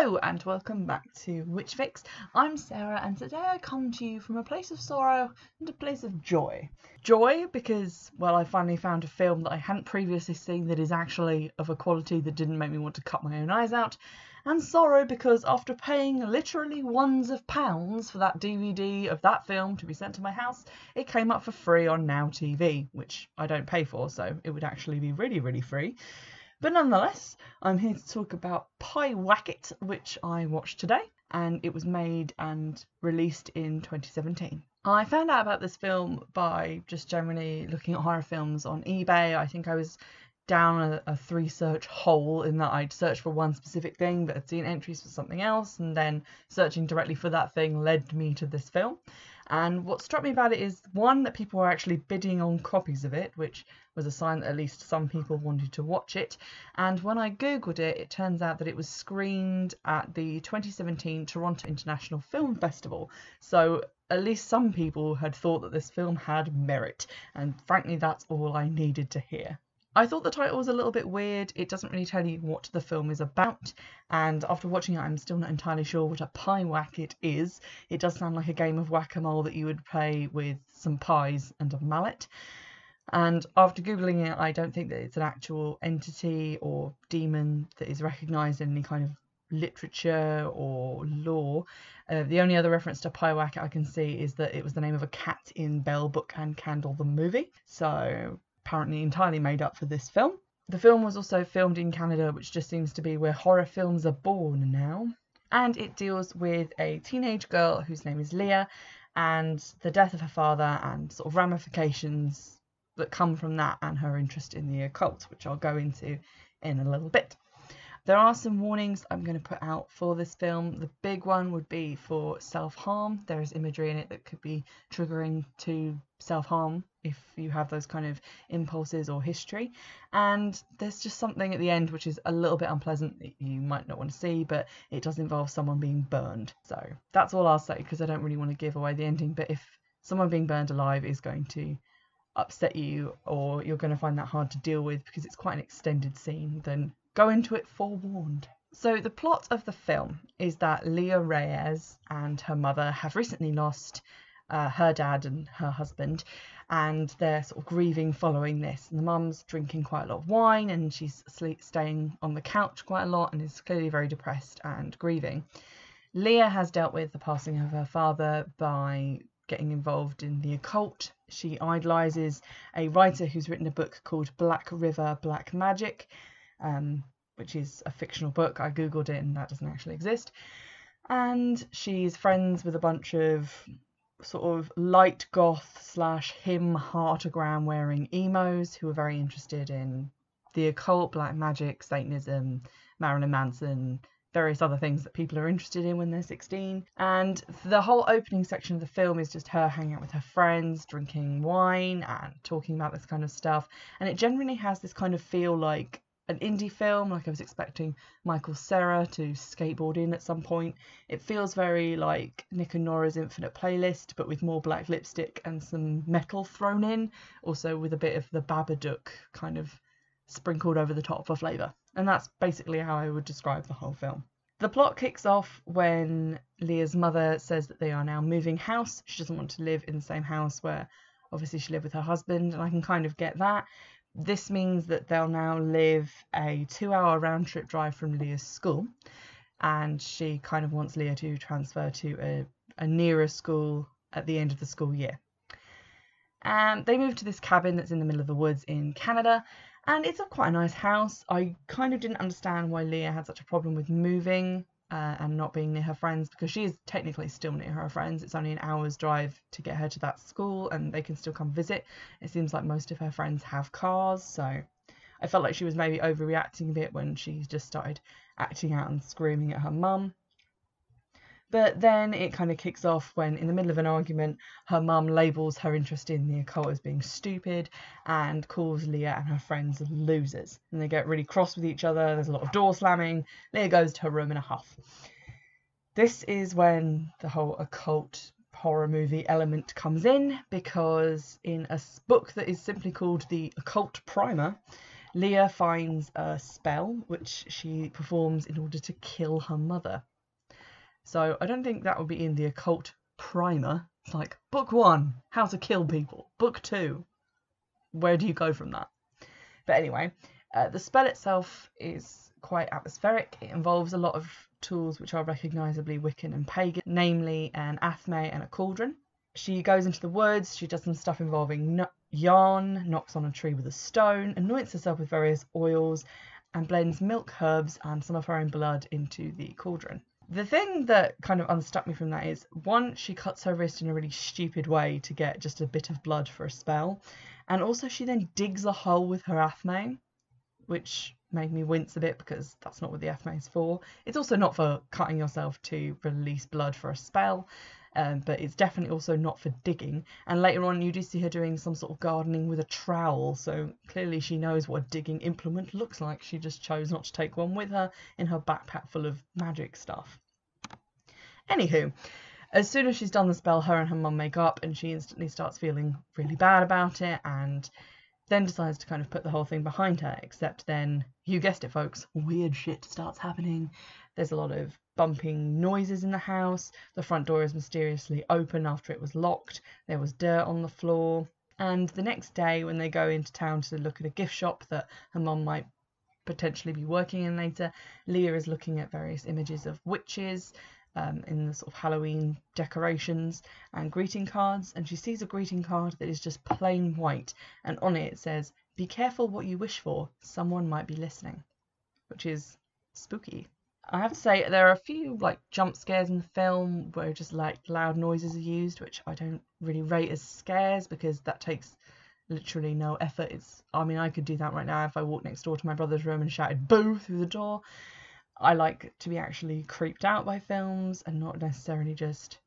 Hello and welcome back to Witch Fix. I'm Sarah and today I come to you from a place of sorrow and a place of joy. Joy because, well, I finally found a film that I hadn't previously seen that is actually of a quality that didn't make me want to cut my own eyes out. And sorrow because after paying literally ones of pounds for that DVD of that film to be sent to my house, it came up for free on Now TV, which I don't pay for, so it would actually be really, really free. But nonetheless, I'm here to talk about Pyewacket, which I watched today, and it was made and released in 2017. I found out about this film by just generally looking at horror films on eBay. I think I was down a, a, three search hole in that I'd searched for one specific thing but had seen entries for something else, and then searching directly for that thing led me to this film. And what struck me about it is one, that people were actually bidding on copies of it, which was a sign that at least some people wanted to watch it. And when I googled it, it turns out that it was screened at the 2017 Toronto International Film Festival. So at least some people had thought that this film had merit, and frankly, that's all I needed to hear. I thought the title was a little bit weird. It doesn't really tell you what the film is about, and after watching it, I'm still not entirely sure what a Pyewacket it is. It does sound like a game of whack a mole that you would play with some pies and a mallet. And after googling it, I don't think that it's an actual entity or demon that is recognised in any kind of literature or law. Uh, the only other reference to Pyewacket I can see is that it was the name of a cat in Bell Book and Candle the movie. So apparently entirely made up for this film. The film was also filmed in Canada, which just seems to be where horror films are born now. And it deals with a teenage girl whose name is Leah and the death of her father and sort of ramifications that come from that and her interest in the occult, which I'll go into in a little bit. There are some warnings I'm going to put out for this film. The big one would be for self harm. There is imagery in it that could be triggering to self harm if you have those kind of impulses or history. And there's just something at the end which is a little bit unpleasant that you might not want to see, but it does involve someone being burned. So that's all I'll say because I don't really want to give away the ending. But if someone being burned alive is going to upset you or you're going to find that hard to deal with because it's quite an extended scene, then go into it forewarned. So, the plot of the film is that Leah Reyes and her mother have recently lost uh, her dad and her husband, and they're sort of grieving following this. And the mum's drinking quite a lot of wine and she's sleep, staying on the couch quite a lot and is clearly very depressed and grieving. Leah has dealt with the passing of her father by getting involved in the occult. She idolizes a writer who's written a book called Black River Black Magic, um, which is a fictional book. I googled it and that doesn't actually exist. And she's friends with a bunch of sort of light goth slash HIM heartagram wearing emos who are very interested in the occult, black magic, Satanism, Marilyn Manson, various other things that people are interested in when they're 16. And the whole opening section of the film is just her hanging out with her friends, drinking wine, and talking about this kind of stuff. And it generally has this kind of feel like an indie film, like I was expecting Michael Cera to skateboard in at some point. It feels very like Nick and Nora's Infinite Playlist, but with more black lipstick and some metal thrown in, also with a bit of the Babadook kind of sprinkled over the top for flavour. And that's basically how I would describe the whole film. The plot kicks off when Leah's mother says that they are now moving house. She doesn't want to live in the same house where obviously she lived with her husband, and I can kind of get that. This means that they'll now live a two hour round trip drive from Leah's school, and she kind of wants Leah to transfer to a, a nearer school at the end of the school year. And they move to this cabin that's in the middle of the woods in Canada, and it's a quite a nice house. I kind of didn't understand why Leah had such a problem with moving uh, and not being near her friends because she is technically still near her friends. It's only an hour's drive to get her to that school and they can still come visit. It seems like most of her friends have cars, so I felt like she was maybe overreacting a bit when she just started acting out and screaming at her mum. But then it kind of kicks off when, in the middle of an argument, her mum labels her interest in the occult as being stupid and calls Leah and her friends losers. And they get really cross with each other. There's a lot of door slamming. Leah goes to her room in a huff. This is when the whole occult horror movie element comes in because in a book that is simply called The Occult Primer, Leah finds a spell which she performs in order to kill her mother. So I don't think that would be in the occult primer. It's like book one, how to kill people. Book two, where do you go from that? But anyway, uh, the spell itself is quite atmospheric. It involves a lot of tools which are recognisably Wiccan and pagan, namely an athame and a cauldron. She goes into the woods, she does some stuff involving no- yarn, knocks on a tree with a stone, anoints herself with various oils, and blends milk, herbs, and some of her own blood into the cauldron. The thing that kind of unstuck me from that is one, she cuts her wrist in a really stupid way to get just a bit of blood for a spell, and also she then digs a hole with her athame, which made me wince a bit because that's not what the athame is for. It's also not for cutting yourself to release blood for a spell um, but it's definitely also not for digging. And later on, you do see her doing some sort of gardening with a trowel, so clearly she knows what a digging implement looks like. She just chose not to take one with her in her backpack full of magic stuff. Anywho, as soon as she's done the spell, her and her mum make up, and she instantly starts feeling really bad about it, and then decides to kind of put the whole thing behind her. Except then, you guessed it, folks, weird shit starts happening. There's a lot of bumping noises in the house. The front door is mysteriously open after it was locked. There was dirt on the floor. And the next day, when they go into town to look at a gift shop that her mum might potentially be working in later, Leah is looking at various images of witches um, in the sort of Halloween decorations and greeting cards. And she sees a greeting card that is just plain white. And on it, it says, Be careful what you wish for, someone might be listening, which is spooky. I have to say there are a few like jump scares in the film where just like loud noises are used, which I don't really rate as scares because that takes literally no effort. It's I mean I could do that right now if I walked next door to my brother's room and shouted boo through the door. I like to be actually creeped out by films and not necessarily just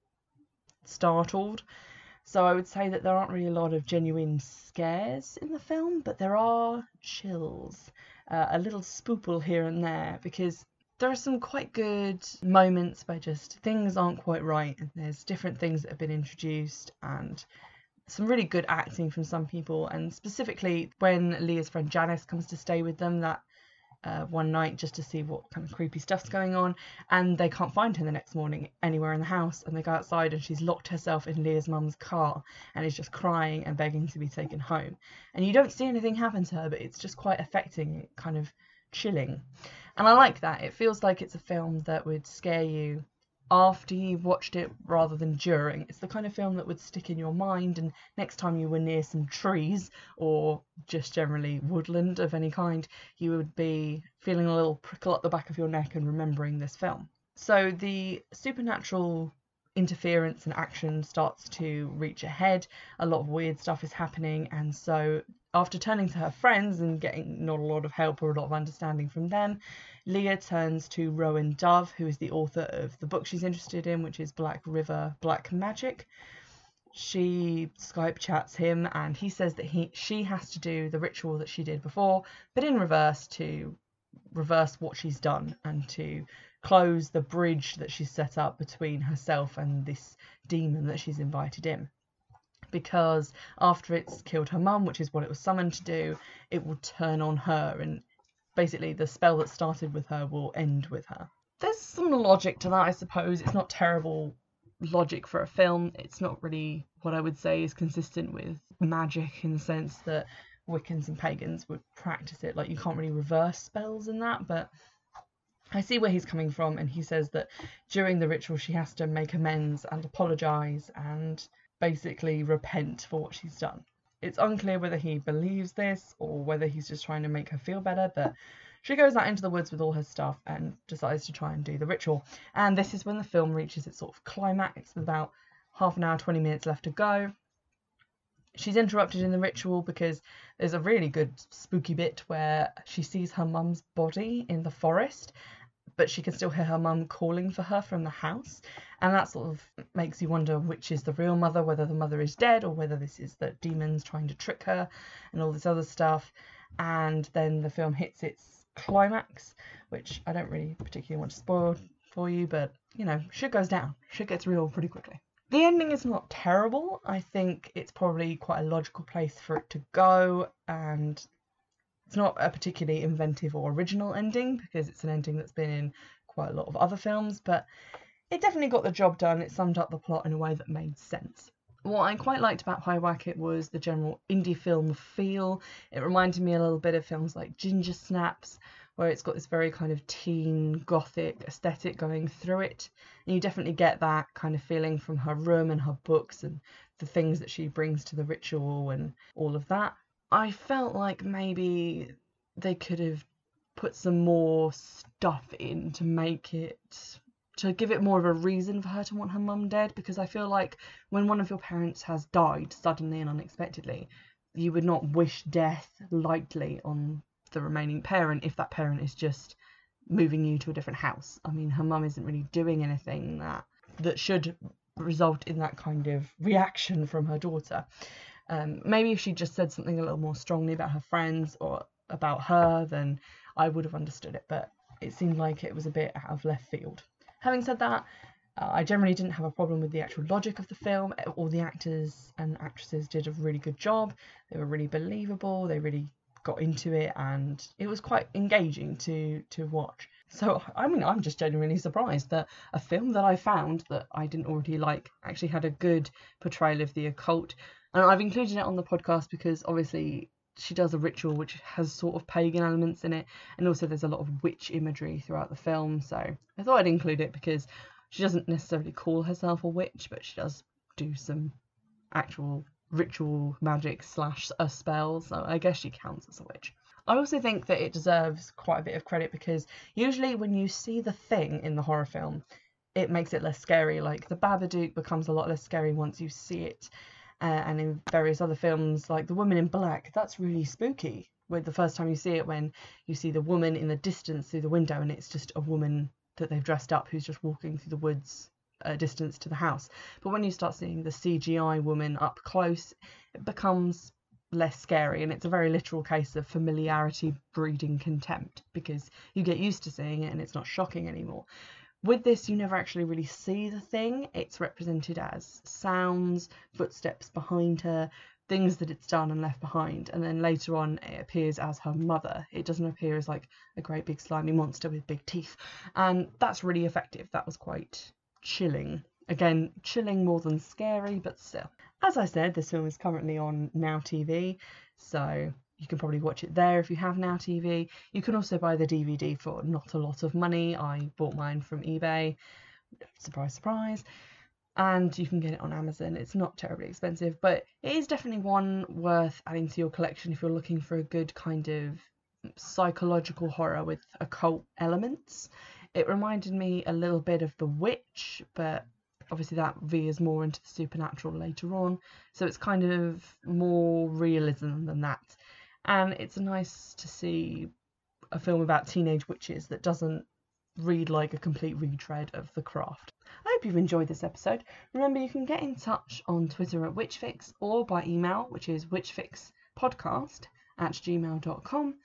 startled. So I would say that there aren't really a lot of genuine scares in the film, but there are chills, uh, a little spoople here and there because there are some quite good moments where just things aren't quite right and there's different things that have been introduced and some really good acting from some people. And specifically when Leah's friend Janice comes to stay with them that uh, one night just to see what kind of creepy stuff's going on. And they can't find her the next morning anywhere in the house and they go outside and she's locked herself in Leah's mum's car and is just crying and begging to be taken home. And you don't see anything happen to her but it's just quite affecting kind of chilling and I like that. It feels like it's a film that would scare you after you've watched it rather than during. It's the kind of film that would stick in your mind, and next time you were near some trees or just generally woodland of any kind, you would be feeling a little prickle at the back of your neck and remembering this film. So the supernatural interference and action starts to reach ahead. A lot of weird stuff is happening, and so after turning to her friends and getting not a lot of help or a lot of understanding from them, Leah turns to Rowan Dove, who is the author of the book she's interested in, which is Black River Black Magic. She Skype chats him, and he says that he she has to do the ritual that she did before, but in reverse to reverse what she's done and to close the bridge that she's set up between herself and this demon that she's invited in because after it's killed her mum, which is what it was summoned to do, it will turn on her and basically the spell that started with her will end with her. There's some logic to that, I suppose. It's not terrible logic for a film. It's not really what I would say is consistent with magic in the sense that Wiccans and pagans would practice it. Like you can't really reverse spells in that, but I see where he's coming from, and he says that during the ritual she has to make amends and apologize and basically repent for what she's done. It's unclear whether he believes this or whether he's just trying to make her feel better, but she goes out into the woods with all her stuff and decides to try and do the ritual. And this is when the film reaches its sort of climax with about half an hour, 20 minutes left to go. She's interrupted in the ritual because there's a really good spooky bit where she sees her mum's body in the forest but she can still hear her mum calling for her from the house. And that sort of makes you wonder which is the real mother, whether the mother is dead or whether this is the demons trying to trick her and all this other stuff. And then the film hits its climax, which I don't really particularly want to spoil for you, but you know, shit goes down. Shit gets real pretty quickly. The ending is not terrible. I think it's probably quite a logical place for it to go, and It's not a particularly inventive or original ending because it's an ending that's been in quite a lot of other films, but it definitely got the job done. It summed up the plot in a way that made sense. What I quite liked about Pyewacket was the general indie film feel. It reminded me a little bit of films like Ginger Snaps, where it's got this very kind of teen gothic aesthetic going through it. And you definitely get that kind of feeling from her room and her books and the things that she brings to the ritual and all of that. I felt like maybe they could have put some more stuff in to make it to give it more of a reason for her to want her mum dead because I feel like when one of your parents has died suddenly and unexpectedly, you would not wish death lightly on the remaining parent if that parent is just moving you to a different house. I mean, her mum isn't really doing anything that that should result in that kind of reaction from her daughter. Um, maybe if she just said something a little more strongly about her friends or about her, then I would have understood it. But it seemed like it was a bit out of left field. Having said that, uh, I generally didn't have a problem with the actual logic of the film. All the actors and actresses did a really good job. They were really believable. They really got into it, and it was quite engaging to to watch. So I mean, I'm just genuinely surprised that a film that I found that I didn't already like actually had a good portrayal of the occult. And I've included it on the podcast because obviously she does a ritual which has sort of pagan elements in it, and also there's a lot of witch imagery throughout the film. So I thought I'd include it because she doesn't necessarily call herself a witch, but she does do some actual ritual magic slash a spell, so I guess she counts as a witch. I also think that it deserves quite a bit of credit because usually when you see the thing in the horror film, it makes it less scary. Like the Babadook becomes a lot less scary once you see it. Uh, and in various other films, like The Woman in Black, that's really spooky. With the first time you see it, when you see the woman in the distance through the window, and it's just a woman that they've dressed up who's just walking through the woods a distance to the house. But when you start seeing the CGI woman up close, it becomes less scary and it's a very literal case of familiarity breeding contempt because you get used to seeing it and it's not shocking anymore. With this, you never actually really see the thing. It's represented as sounds, footsteps behind her, things that it's done and left behind. And then later on, it appears as her mother. It doesn't appear as like a great big slimy monster with big teeth. And that's really effective. That was quite chilling. Again, chilling more than scary, but still. As I said, this film is currently on Now TV, so you can probably watch it there if you have Now TV. You can also buy the DVD for not a lot of money. I bought mine from eBay. Surprise, surprise. And you can get it on Amazon. It's not terribly expensive, but it is definitely one worth adding to your collection if you're looking for a good kind of psychological horror with occult elements. It reminded me a little bit of The Witch, but obviously that veers more into the supernatural later on. So it's kind of more realism than that. And it's nice to see a film about teenage witches that doesn't read like a complete retread of the craft. I hope you've enjoyed this episode. Remember, you can get in touch on Twitter at Witchfix or by email, which is witchfixpodcast at gmail.com.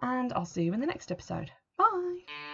And I'll see you in the next episode. Bye!